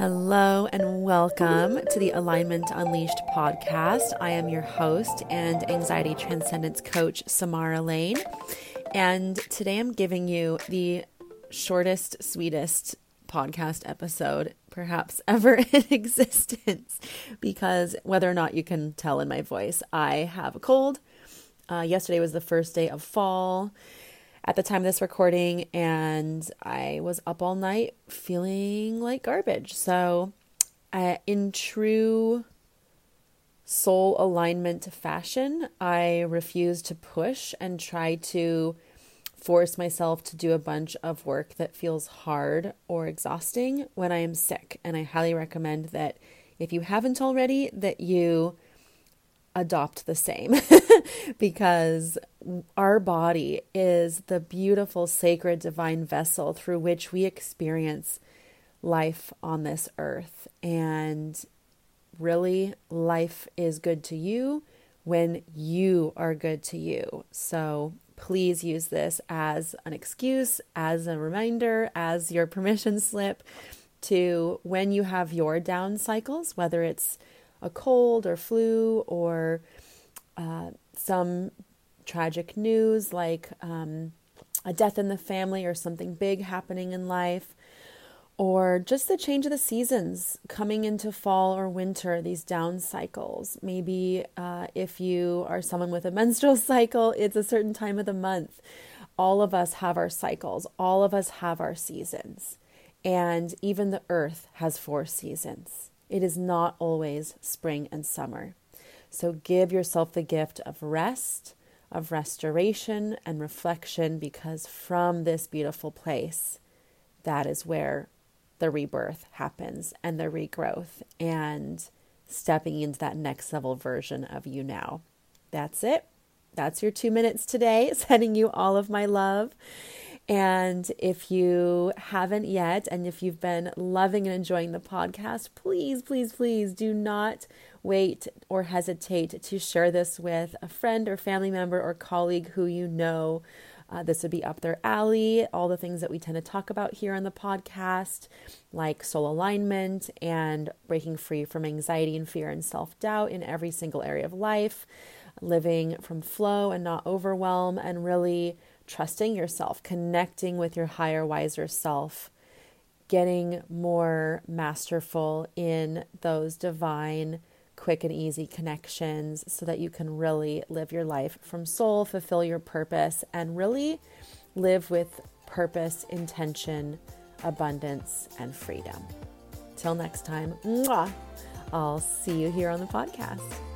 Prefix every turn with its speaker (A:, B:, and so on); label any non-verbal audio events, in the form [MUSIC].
A: Hello and welcome to the Alignment Unleashed podcast. I am your host and anxiety transcendence coach, Samara Lane. And today I'm giving you the shortest, sweetest podcast episode perhaps [LAUGHS] ever in existence because whether or not you can tell in my voice, I have a cold. Uh, yesterday was the first day of fall at the time of this recording, and I was up all night feeling like garbage. So, uh, in true soul alignment fashion, I refuse to push and try to force myself to do a bunch of work that feels hard or exhausting when I am sick. And I highly recommend that if you haven't already, that you adopt the same [LAUGHS] because our body is the beautiful, sacred, divine vessel through which we experience life on this earth. And really, life is good to you when you are good to you. So please use this as an excuse, as a reminder, as your [LAUGHS] permission slip to when you have your down cycles, whether it's a cold or flu or uh, some tragic news like um, a death in the family or something big happening in life, or just the change of the seasons coming into fall or winter, these down cycles. Maybe uh, if you are someone with a [LAUGHS] menstrual cycle, it's a certain time of the month. All of us have our cycles, all of us have our seasons. And even the earth has four seasons. It is not always spring and summer. So give yourself the gift of rest, of restoration and reflection, because from this beautiful place, that is where the rebirth happens and the regrowth and stepping into that next level version of you now. That's it. That's your two minutes today. [LAUGHS] Sending you all of my love. And if you haven't yet, and if you've been loving and enjoying the podcast, please, please, please do not wait or hesitate to share this with a friend or family member or colleague who you know. Uh, this would be up their alley. All the things that we tend to talk about here on the podcast, like soul alignment and breaking free from anxiety and fear and self doubt in every single area of life, living from flow and not overwhelm, and really trusting yourself, connecting with your higher, wiser self, getting more masterful in those divine, quick, and easy connections so that you can really live your life from soul, fulfill your purpose, and really live with purpose, intention, abundance, and freedom. Till next time, mwah, I'll see you here on the podcast.